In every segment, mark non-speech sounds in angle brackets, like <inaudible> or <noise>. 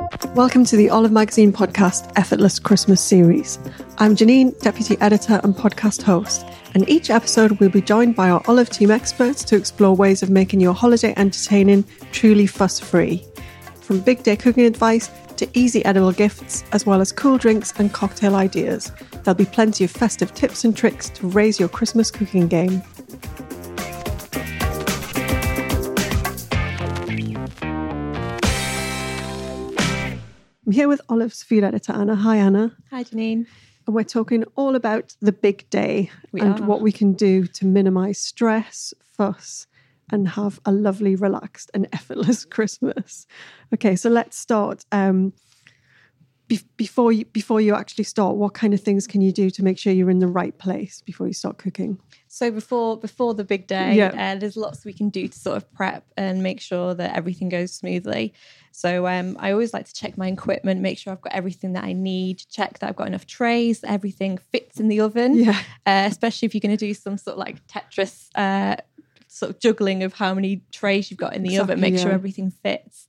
Welcome to the Olive Magazine podcast Effortless Christmas series. I'm Janine, Deputy Editor and podcast host, and each episode we'll be joined by our Olive team experts to explore ways of making your holiday entertaining truly fuss free. From big day cooking advice to easy edible gifts, as well as cool drinks and cocktail ideas, there'll be plenty of festive tips and tricks to raise your Christmas cooking game. I'm here with Olive's food editor, Anna. Hi, Anna. Hi, Janine. And we're talking all about the big day We and are. what we can do to minimize stress, fuss, and have a lovely, relaxed, and <laughs> effortless Christmas. Okay, so let's start. Um, be- before you before you actually start, what kind of things can you do to make sure you're in the right place before you start cooking? So before before the big day, Yeah. uh, there's lots we can do to sort of prep and make sure that everything goes smoothly. So um, I always like to check my equipment, make sure I've got everything that I need, check that I've got enough trays, everything fits in the oven. Yeah. Uh, especially if you're going to do some sort of like Tetris uh, sort of juggling of how many trays you've got in the Exactly, oven, make sure everything fits.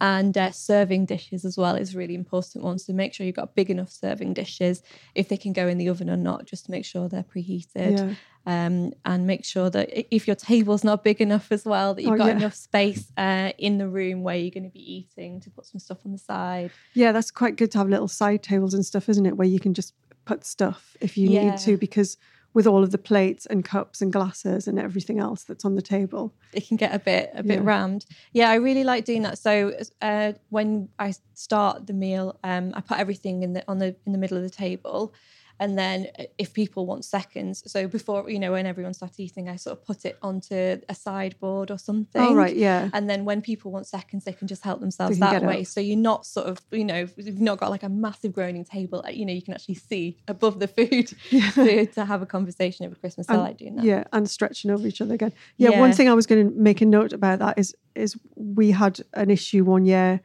And uh, serving dishes as well is really important one. So make sure you've got big enough serving dishes, if they can go in the oven or not, just to make sure they're preheated. Yeah. Um, and make sure that if your table's not big enough as well, that you've Oh, got yeah. enough space uh, in the room where you're going to be eating to put some stuff on the side. Yeah, that's quite good to have little side tables and stuff, isn't it? Where you can just put stuff if you Yeah. need to, because with all of the plates and cups and glasses and everything else that's on the table. it can get a bit a bit Yeah. rammed. Yeah, I really like doing that. So uh, when I start the meal, um, I put everything in the on the in the middle of the table, and then uh, if people want seconds, so before you know when everyone starts eating, I sort of put it onto a sideboard or something. Oh, right, yeah. And then when people want seconds, they can just help themselves that way. up. So you're not sort of, you know, you've not got like a massive groaning table. You know, you can actually see above the food <laughs> to, to have a conversation over Christmas. I like doing that. Yeah, and stretching over each other again. Yeah, one thing I was going to make a note about that is is we had an issue one year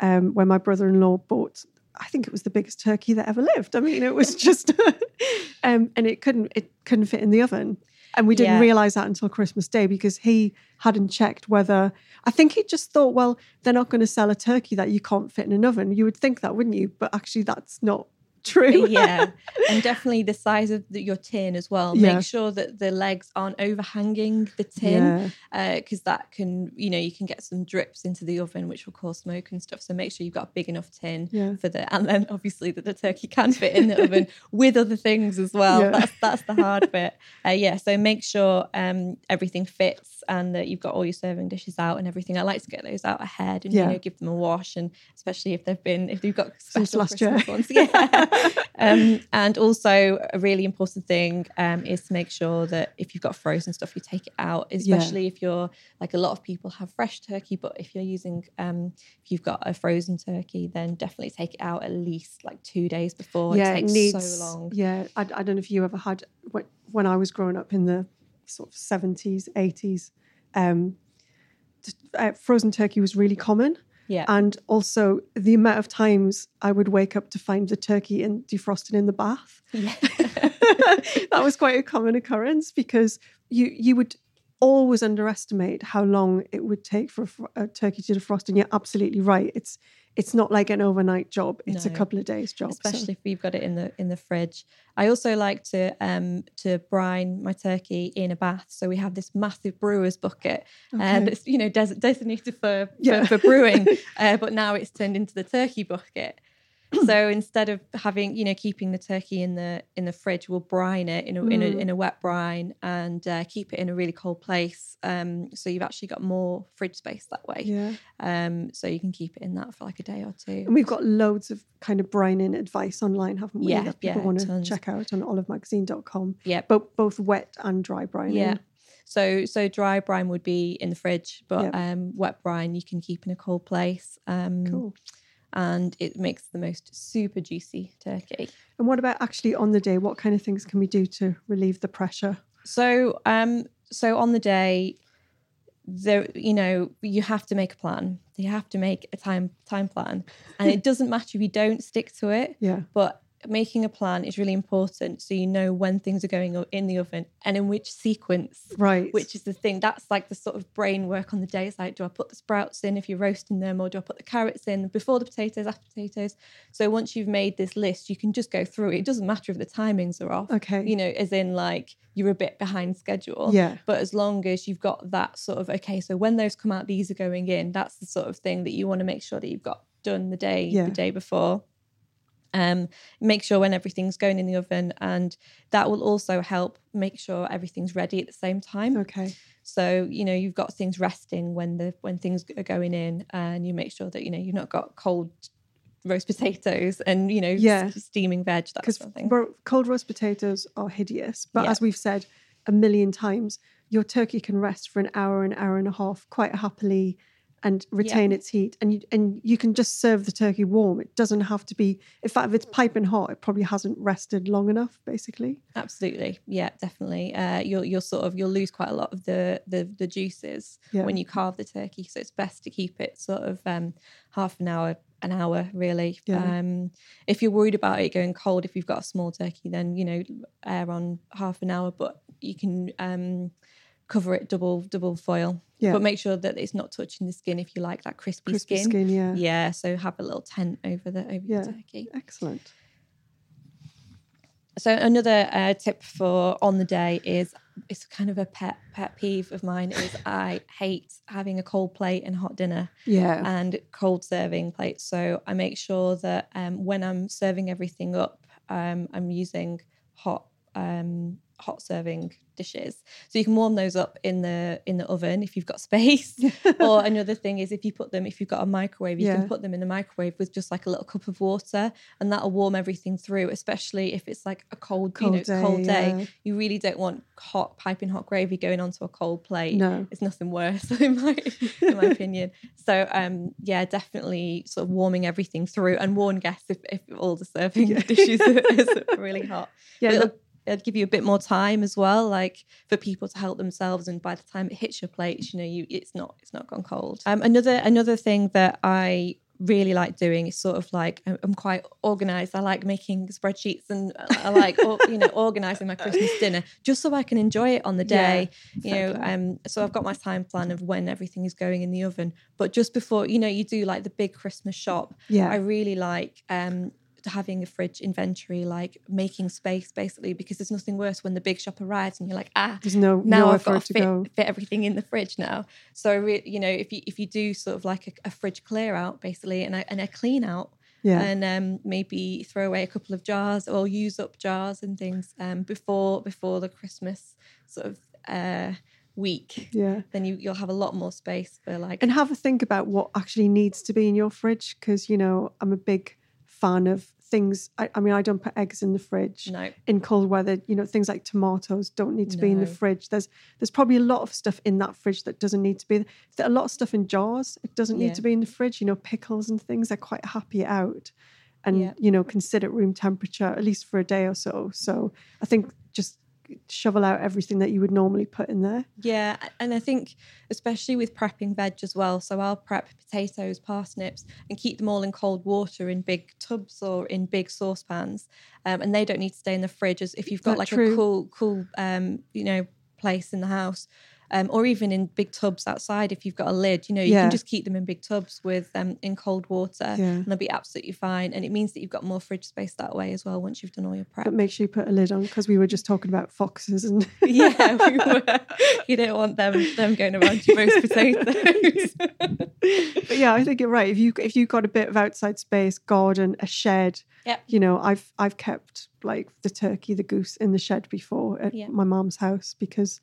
um, when my brother-in-law bought. I think it was the biggest turkey that ever lived. I mean, it was just, <laughs> um, and it couldn't it couldn't fit in the oven, and we didn't Yeah. realize that until Christmas Day because he hadn't checked whether. I think he just thought, well, they're not going to sell a turkey that you can't fit in an oven. You would think that, wouldn't you? But actually, that's not true. <laughs> yeah, <laughs> and definitely the size of the, your tin as well. Yeah. Make sure that the legs aren't overhanging the tin Yeah. because that can, you know, you can get some drips into the oven, which will cause smoke and stuff. So make sure you've got a big enough tin Yeah. for the, and then obviously that the turkey can fit in the oven <laughs> with other things as well. That's that's the hard bit. Uh, yeah, so make sure um, everything fits and that you've got all your serving dishes out and everything. I like to get those out ahead and you know give them a wash and especially if they've been if you've got Since special last year. Christmas ones. Yeah. Um, and also a really important thing um, is to make sure that if you've got frozen stuff, you take it out, especially if you're like a lot of people have fresh turkey, but if you're using um, if you've got a frozen turkey, then definitely take it out at least like two days before. yeah, it takes needs, so long. Yeah, I, I don't know if you ever had when, I was growing up in the sort of seventies, eighties. Um, uh, frozen turkey was really common, Yeah. and also the amount of times I would wake up to find the turkey in defrosted in the bath. yeah. <laughs> that was quite a common occurrence because you you would always underestimate how long it would take for a, fr- a turkey to defrost, and you're absolutely right. It's it's not like an overnight job; it's a couple of days job. so- especially if you've got it in the in the fridge. I also like to um to brine my turkey in a bath. So we have this massive brewer's bucket uh, Okay. that's you know des- designated for for, Yeah. for brewing, <laughs> uh, but now it's turned into the turkey bucket. <clears throat> so instead of having you know keeping the turkey in the in the fridge, we'll brine it in a in a, Mm. in a wet brine and uh, keep it in a really cold place. Um, so you've actually got more fridge space that way. yeah. Um, so you can keep it in that for like a day or two. And we've got loads of kind of brining advice online, haven't we? Yeah, that people yeah, want to tons. check out on olivemagazine.com. Yeah. Both both wet and dry brining. Yeah. So so dry brine would be in the fridge, but Yeah. um, wet brine you can keep in a cold place. Um, Cool. And it makes the most super juicy turkey. And what about actually on the day? What kind of things can we do to relieve the pressure? So, um, so on the day, there, you know, you have to make a plan. You have to make a time time plan, and it <laughs> doesn't matter if you don't stick to it. Yeah. But making a plan is really important so you know when things are going in the oven and in which sequence right. which is the thing. That's like the sort of brain work on the day. It's like do i put the sprouts in if you're roasting them or do i put the carrots in before the potatoes after potatoes? So once you've made this list you can just go through it. It doesn't matter if the timings are off okay. you know as in like you're a bit behind schedule. Yeah. But as long as you've got that sort of okay so when those come out these are going in that's the sort of thing that you want to make sure that you've got done the day Yeah. the day before um, make sure when everything's going in the oven and that will also help make sure everything's ready at the same time okay so you know you've got things resting when the when things are going in and you make sure that you know you've not got cold roast potatoes and you know Yeah. s- steaming veg that because sort of thing ro- cold roast potatoes are hideous but Yeah. as we've said a million times your turkey can rest for an hour an hour and a half quite happily and retain its heat and you, and you can just serve the turkey warm it doesn't have to be in fact if it's piping hot it probably hasn't rested long enough basically Absolutely, yeah, definitely. Uh, you'll you'll sort of you'll lose quite a lot of the the, the juices Yeah. when you carve the turkey, so it's best to keep it sort of um, half an hour, an hour, really. Yeah. Um, if you're worried about it going cold, if you've got a small turkey, then you know air on half an hour, but you can um, cover it double double foil. Yeah. But make sure that it's not touching the skin if you like that crispy, crispy skin. skin, yeah. Yeah, so have a little tent over the over Yeah. the turkey. excellent So another uh, tip for on the day is it's kind of a pet pet peeve of mine is I hate having a cold plate and hot dinner yeah and cold serving plates. So I make sure that um, when I'm serving everything up, um, I'm using hot um, hot serving dishes. So you can warm those up in the in the oven if you've got <laughs> space. <laughs> or another thing is if you put them if you've got a microwave, you Yeah. can put them in the microwave with just like a little cup of water, and that'll warm everything through. Especially if it's like a cold, Cold you know, day, cold day. yeah. You really don't want hot piping hot gravy going onto a cold plate no it's nothing worse <laughs> in my in my opinion. So um yeah, definitely sort of warming everything through and warn guests if, if all the serving Yeah. dishes are, is really hot. yeah But the- it'll, it'll give you a bit more time as well, like for people to help themselves. And by the time it hits your plates, you know, you it's not it's not gone cold. Um, another another thing that I really like doing is sort of like I'm- quite organized. I like making spreadsheets and I like or, you know <laughs> organizing my Christmas dinner just so I can enjoy it on the Yeah, day. you know, um, so I've got my time plan of when everything is going in the oven. But just before, you know, you do like the big Christmas shop. yeah I really like um having a fridge inventory, like making space basically, because there's nothing worse when the big shop arrives and you're like, ah, there's no now nowhere I've got to fit, go fit everything in the fridge now. So you know, if you if you do sort of like a, a fridge clear out basically and a, and a clean out, yeah and um, maybe throw away a couple of jars or use up jars and things um, before before the Christmas sort of uh, week. yeah Then you you'll have a lot more space for like and have a think about what actually needs to be in your fridge because you know i'm a big fan of things I, I mean i don't put eggs in the fridge no. in cold weather. You know things like tomatoes don't need to be in the fridge. There's there's probably a lot of stuff in that fridge that doesn't need to be there a lot of stuff in jars it doesn't need Yeah. to be in the fridge. You know pickles and things they're quite happy out and Yeah. you know consider room temperature at least for a day or so. So i think just shovel out everything that you would normally put in there Yeah, and I think especially with prepping veg as well. So I'll prep potatoes, parsnips, and keep them all in cold water in big tubs or in big saucepans, um, and they don't need to stay in the fridge. As if you've got like true? a cool, cool, um, you know, place in the house. Um, or even in big tubs outside, if you've got a lid, you know, you Yeah. can just keep them in big tubs with um, in cold water, Yeah. and they'll be absolutely fine. And it means that you've got more fridge space that way as well once you've done all your prep. but make sure you put a lid on because we were just talking about foxes and <laughs> yeah, we were. You don't want them them going around your roast potatoes. <laughs> but yeah, I think you're right. If you if you've got a bit of outside space, garden, a shed, Yep. you know, I've I've kept like the turkey, the goose in the shed before at Yeah. my mom's house because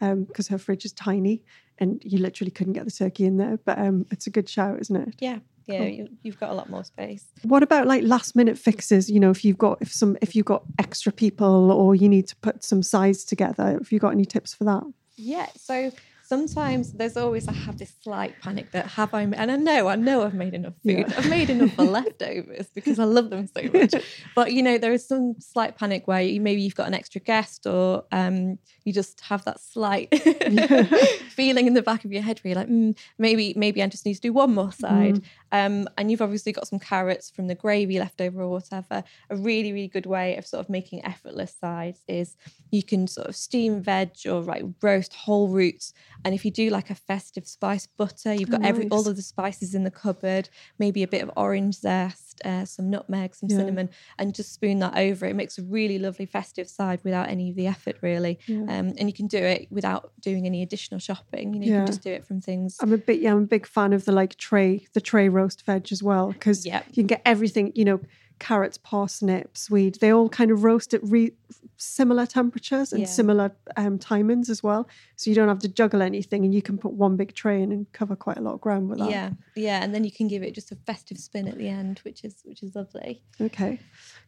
um because her fridge is tiny and you literally couldn't get the turkey in there. But um it's a good shout, isn't it? yeah, yeah, Cool. you, you've got a lot more space. What about like last minute fixes? You know, if you've got if some if you've got extra people or you need to put some sides together, have you got any tips for that? Yeah, so sometimes there's always I have this slight panic that have I and I know I know I've made enough food. Yeah. I've made enough for <laughs> leftovers because I love them so much. But you know, there is some slight panic where you, maybe you've got an extra guest or um, you just have that slight <laughs> feeling in the back of your head where you're like, mm, maybe maybe I just need to do one more side. Mm. Um, and you've obviously got some carrots from the gravy left over or whatever. A really really good way of sort of making effortless sides is you can sort of steam veg or like roast whole roots and if you do like a festive spice butter, you've got nice. every all of the spices in the cupboard, maybe a bit of orange zest, uh, some nutmeg, some yeah. cinnamon, and just spoon that over. It makes a really lovely festive side without any of the effort, really. Yeah. Um, and you can do it without doing any additional shopping. You know, yeah. you can just do it from things. I'm a bit, yeah, I'm a big fan of the like tray, the tray roast veg as well, because yep. you can get everything, you know carrots, parsnips, swede, they all kind of roast at re- similar temperatures and yeah. similar um, timings as well. So you don't have to juggle anything and you can put one big tray in and cover quite a lot of ground with that. Yeah, yeah. And then you can give it just a festive spin at the end, which is which is lovely. Okay,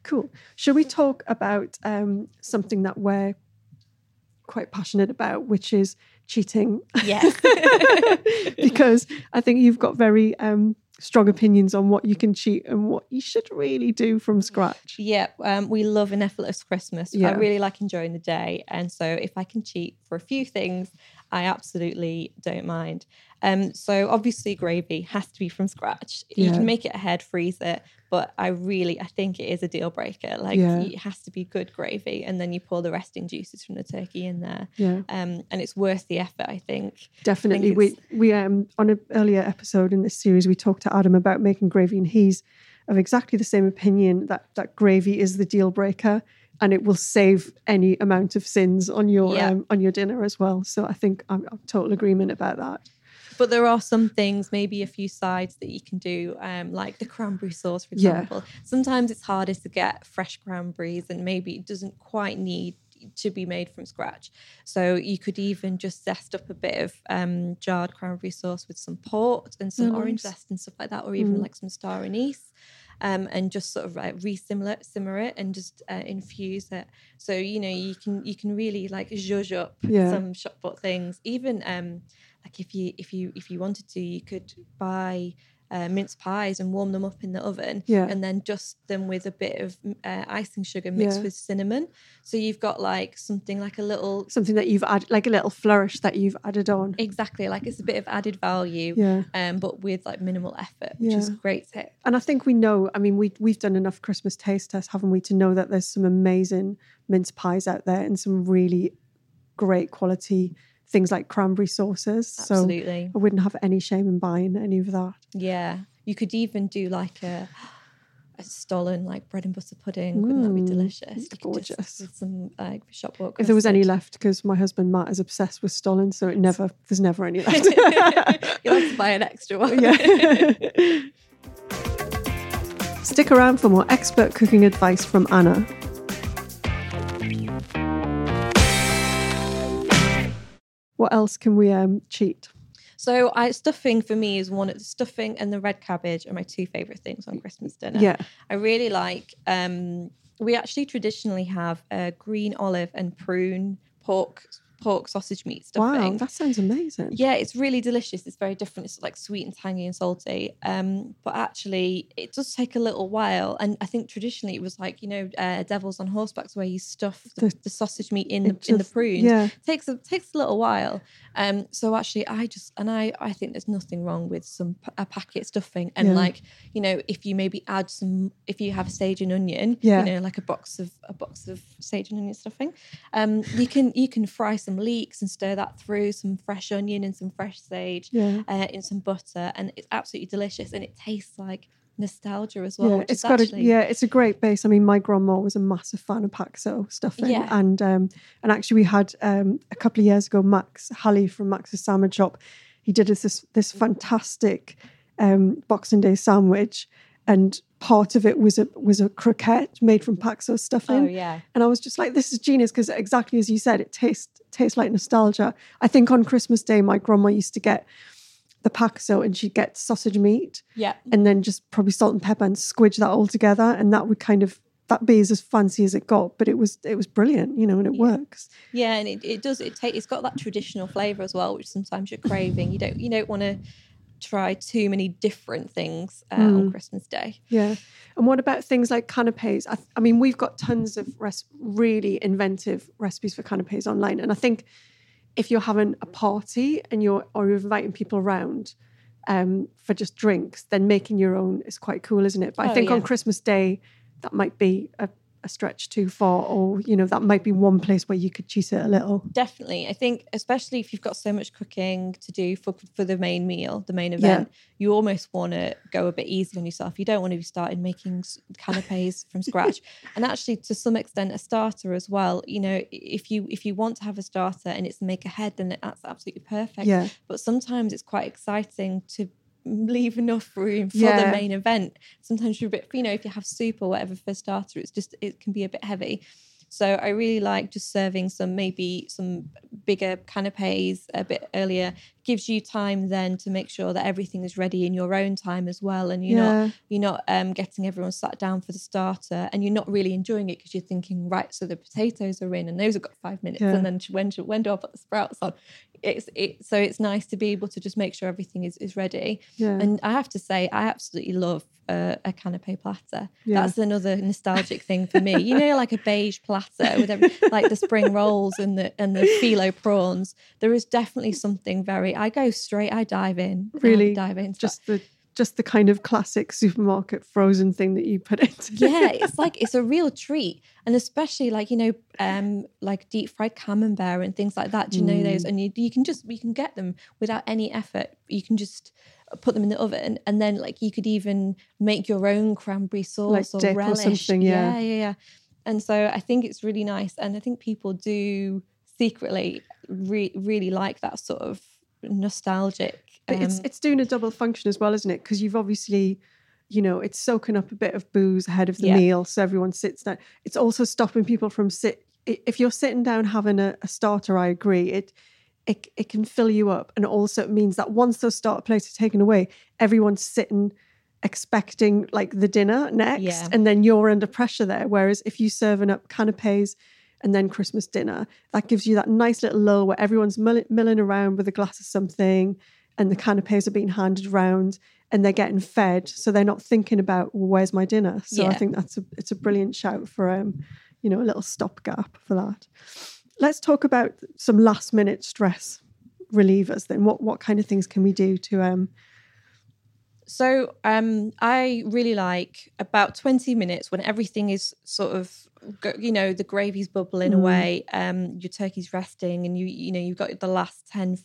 cool. Shall we talk about um, something that we're quite passionate about, which is cheating? Yes. <laughs> because I think you've got very um, strong opinions on what you can cheat and what you should really do from scratch. Yeah, um, we love an effortless Christmas. Yeah. I really like enjoying the day. And so if I can cheat for a few things, I absolutely don't mind. Um, so obviously gravy has to be from scratch. Yeah. You can make it ahead, freeze it, but I really I think it is a deal breaker. Like yeah. it has to be good gravy, and then you pour the resting juices from the turkey in there. Yeah, um, and it's worth the effort. I think. Definitely, I think we we um on an earlier episode in this series we talked to Adam about making gravy, and he's of exactly the same opinion that that gravy is the deal breaker and it will save any amount of sins on your yeah. um, on your dinner as well. So I think I'm, I'm total agreement about that. But there are some things, maybe a few sides that you can do, um, like the cranberry sauce, for example. Yeah. Sometimes it's harder to get fresh cranberries, and maybe it doesn't quite need to be made from scratch. So you could even just zest up a bit of um, jarred cranberry sauce with some port and some nice. orange zest and stuff like that, or even mm. like some star anise um, and just sort of like re-simmer simmer it and just uh, infuse it. So you know you can you can really like zhuzh up yeah. some shop bought things. Even um, like if you if you if you wanted to, you could buy uh, mince pies and warm them up in the oven yeah. and then dust them with a bit of uh, icing sugar mixed yeah. with cinnamon so you've got like something like a little something that you've added like a little flourish that you've added on exactly like it's a bit of added value yeah um but with like minimal effort which yeah. is great tip and i think we know i mean we, we've done enough christmas taste tests haven't we to know that there's some amazing mince pies out there and some really great quality things like cranberry sauces. Absolutely. So I wouldn't have any shame in buying any of that. Yeah. You could even do like a a stollen like bread and butter pudding. Wouldn't that be mm, delicious? Gorgeous. with some like shop walk. If there was any left, because my husband Matt is obsessed with stollen, so it never there's never any left. <laughs> <laughs> You'll have to buy an extra one. Yeah. <laughs> Stick around for more expert cooking advice from Anna. What else can we um, cheat? So I stuffing for me is one of the stuffing and the red cabbage are my two favorite things on Christmas dinner. Yeah. I really like um we actually traditionally have a green olive and prune pork pork sausage meat stuffing. Wow, that sounds amazing. Yeah, it's really delicious. It's very different. It's like sweet and tangy and salty. Um, but actually, it does take a little while. And I think traditionally it was like you know, uh, Devils on Horsebacks where you stuff the, the, sausage meat in the just, in the prunes. Yeah, it takes a takes a little while. Um, so actually, I just and I I think there's nothing wrong with some a packet stuffing and yeah. like you know if you maybe add some if you have sage and onion, yeah. you know like a box of a box of sage and onion stuffing, um, you can you can fry some leeks and stir that through some fresh onion and some fresh sage yeah. uh, in some butter, and it's absolutely delicious. And it tastes like nostalgia as well. Yeah, it's got actually... a yeah, it's a great base. I mean, my grandma was a massive fan of Paxo stuffing, yeah. and um, and actually we had um, a couple of years ago Max Halley from Max's Sandwich Shop. He did us this this fantastic um, Boxing Day sandwich, and part of it was a was a croquette made from Paxo stuffing. Oh yeah. And I was just like, this is genius because exactly as you said, it tastes tastes like nostalgia. I think on Christmas Day, my grandma used to get the Paxo and she'd get sausage meat. Yeah. And then just probably salt and pepper and squidge that all together. And that would kind of that be is as fancy as it got, but it was it was brilliant, you know, and it Yeah. works. Yeah, and it, it does. It take. It's got that traditional flavour as well, which sometimes you're craving. You don't. You don't want to try too many different things uh, Mm. on Christmas Day. Yeah. And what about things like canapes? I, I mean, we've got tons of res- really inventive recipes for canapes online, and I think if you're having a party and you're or you're inviting people around um, for just drinks, then making your own is quite cool, isn't it? But I Oh, think on. Christmas Day, that might be a, a stretch too far, or you know, that might be one place where you could cheat it a little. Definitely, I think especially if you've got so much cooking to do for for the main meal, the main event, you almost want to go a bit easy on yourself. You don't want to be starting making canapes <laughs> from scratch, and actually, to some extent, a starter as well. You know, if you if you want to have a starter and it's make ahead, then that's absolutely perfect. Yeah. But sometimes it's quite exciting to leave enough room for Yeah. the main event. Sometimes you're a bit, you know, if you have soup or whatever for a starter, it's just it can be a bit heavy. So I really like just serving some maybe some bigger canapes a bit earlier. Gives you time then to make sure that everything is ready in your own time as well, and you're Yeah. not you're not um, getting everyone sat down for the starter, and you're not really enjoying it because you're thinking, right, so the potatoes are in, and those have got five minutes, Yeah. and then when when do I put the sprouts on? It's it, so it's nice to be able to just make sure everything is is ready. Yeah. And I have to say, I absolutely love uh, a canapé platter. Yeah. That's another nostalgic thing for me. You know, like a beige platter with every, like the spring rolls and the and the phyllo prawns. There is definitely something very. I go straight. I dive in. I Really, dive in. just the just the kind of classic supermarket frozen thing that you put <laughs> into. yeah, <laughs> it's like it's a real treat, and especially like you know, um, like deep fried camembert and things like that. Do you know those? Mm. And you you can just you can get them without any effort. You can just put them in the oven, and then like you could even make your own cranberry sauce or dip or relish. something, yeah. yeah, yeah, yeah. And so I think it's really nice, and I think people do secretly re- really like that sort of nostalgic. But it's um, it's doing a double function as well, isn't it? Because you've obviously, you know, it's soaking up a bit of booze ahead of the Yeah. meal, so everyone sits down. It's also stopping people from sit. If you're sitting down having a, a starter, I agree. It it it can fill you up, and also it means that once those starter plates are taken away, everyone's sitting expecting like the dinner next, Yeah. and then you're under pressure there. Whereas if you serving up canapes and then Christmas dinner, that gives you that nice little lull where everyone's mill- milling around with a glass of something and the canapes are being handed around and they're getting fed. So they're not thinking about, well, where's my dinner? So I think that's a, it's a brilliant shout for, um, you know, a little stopgap for that. Let's talk about some last minute stress relievers then. What, what kind of things can we do to, um, So um, I really like about 20 minutes when everything is sort of, you know, the gravy's bubbling Mm. away, um, your turkey's resting, and you, you know, you've got the last 10,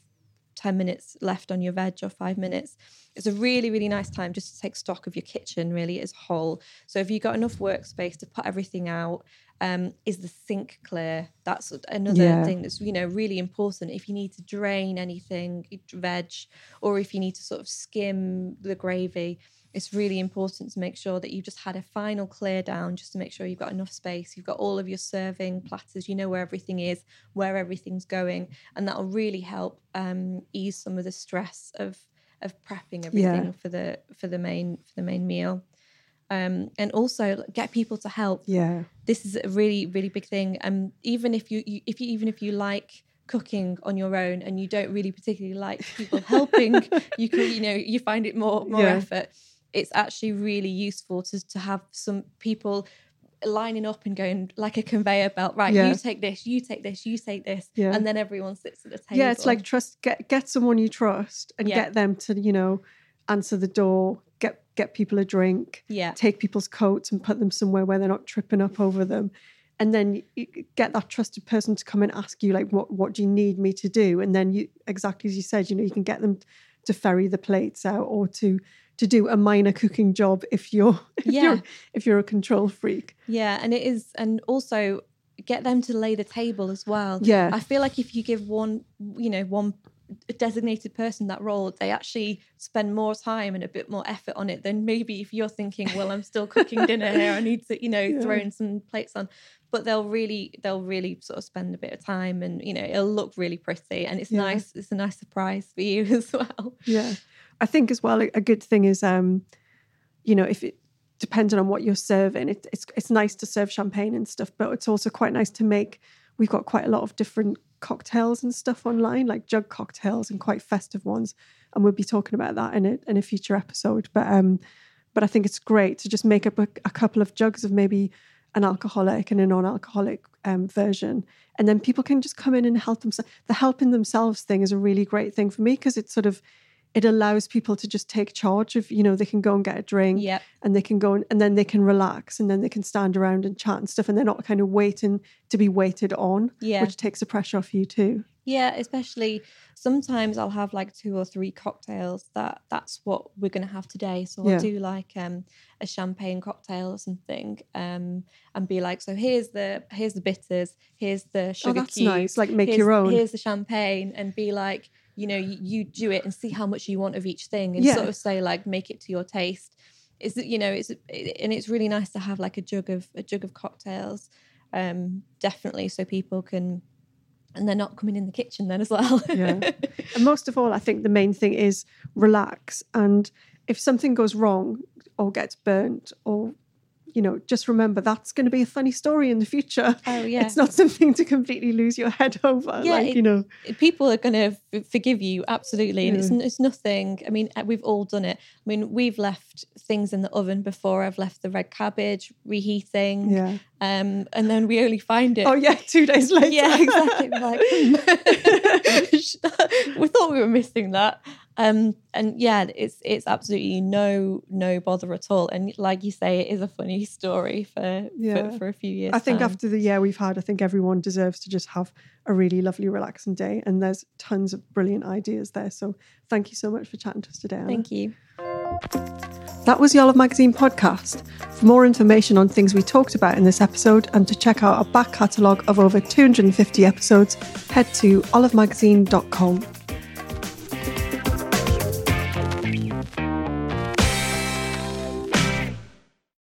10 minutes left on your veg or five minutes. It's a really, really nice time just to take stock of your kitchen really as a whole. So if you've got enough workspace to put everything out, um, is the sink clear? That's another Yeah. thing that's you know really important. If you need to drain anything, veg, or if you need to sort of skim the gravy, it's really important to make sure that you've just had a final clear down, just to make sure you've got enough space. You've got all of your serving platters. You know where everything is, where everything's going, and that'll really help um, ease some of the stress of of prepping everything for the for the main for the main meal. Um, and also get people to help yeah, this is a really really big thing um even if you, you if you even if you like cooking on your own and you don't really particularly like people <laughs> helping you can you know you find it more more Yeah. effort it's actually really useful to to have some people lining up and going like a conveyor belt right Yeah. you take this you take this you take this Yeah. and then everyone sits at the table yeah, it's like trust, get, get someone you trust and Yeah. get them to, you know, answer the door, get, people a drink. yeah take people's coats and put them somewhere where they're not tripping up over them and then get that trusted person to come and ask you like what what do you need me to do and then you exactly as you said you know you can get them to ferry the plates out or to to do a minor cooking job if you're <laughs> if Yeah. you're if you're a control freak Yeah, and it is, and also get them to lay the table as well. Yeah. I feel like if you give one, you know, one designated person that role, they actually spend more time and a bit more effort on it than maybe if you're thinking, well, I'm still cooking <laughs> dinner here, I need to, you know, Yeah. throw in some plates on. But they'll really, they'll really sort of spend a bit of time, and you know, it'll look really pretty, and it's Yeah. nice. It's a nice surprise for you <laughs> as well. yeah i think as well a, a good thing is um you know if it depending on what you're serving. It, it's it's nice to serve champagne and stuff, but it's also quite nice to make. We've got quite a lot of different cocktails and stuff online, like jug cocktails and quite festive ones, and we'll be talking about that in a in a future episode. But um, but I think it's great to just make up a, a couple of jugs of maybe an alcoholic and a non-alcoholic um, version, and then people can just come in and help themselves. The helping themselves thing is a really great thing for me because it's sort of it allows people to just take charge of you know they can go and get a drink Yep. and they can go and, and then they can relax and then they can stand around and chat and stuff and they're not kind of waiting to be waited on Yeah. which takes the pressure off you too Yeah, especially sometimes I'll have like two or three cocktails that that's what we're going to have today. So Yeah. I'll do like um a champagne cocktail or something um and be like so here's the here's the bitters, here's the sugar oh that's cubes, nice like make here's, your own Here's the champagne and be like you know you, you do it and see how much you want of each thing and Yeah. sort of say like make it to your taste. Is that you know it's and it's really nice to have like a jug of a jug of cocktails um definitely so people can and they're not coming in the kitchen then as well. Yeah. <laughs> and most of all i think the main thing is relax and if something goes wrong or gets burnt or you know just remember that's going to be a funny story in the future. Oh <laughs> yeah. it's not something to completely lose your head over Yeah, like it- you know. people are going to f- forgive you absolutely and it's, it's nothing i mean uh, we've all done it. I mean we've left things in the oven before i've left the red cabbage reheating yeah. um and then we only find it oh yeah two days later. Yeah exactly like <laughs> <laughs> we thought we were missing that um and yeah it's it's absolutely no no bother at all and like you say it is a funny <laughs> story for Yeah. for, for a few years I think time. after the year we've had, I think everyone deserves to just have a really lovely, relaxing day. And there's tons of brilliant ideas there. So thank you so much for chatting to us today. Anna. thank you That was the Olive Magazine podcast. For more information on things we talked about in this episode and to check out our back catalogue of over 250 episodes, head to olivemagazine.com.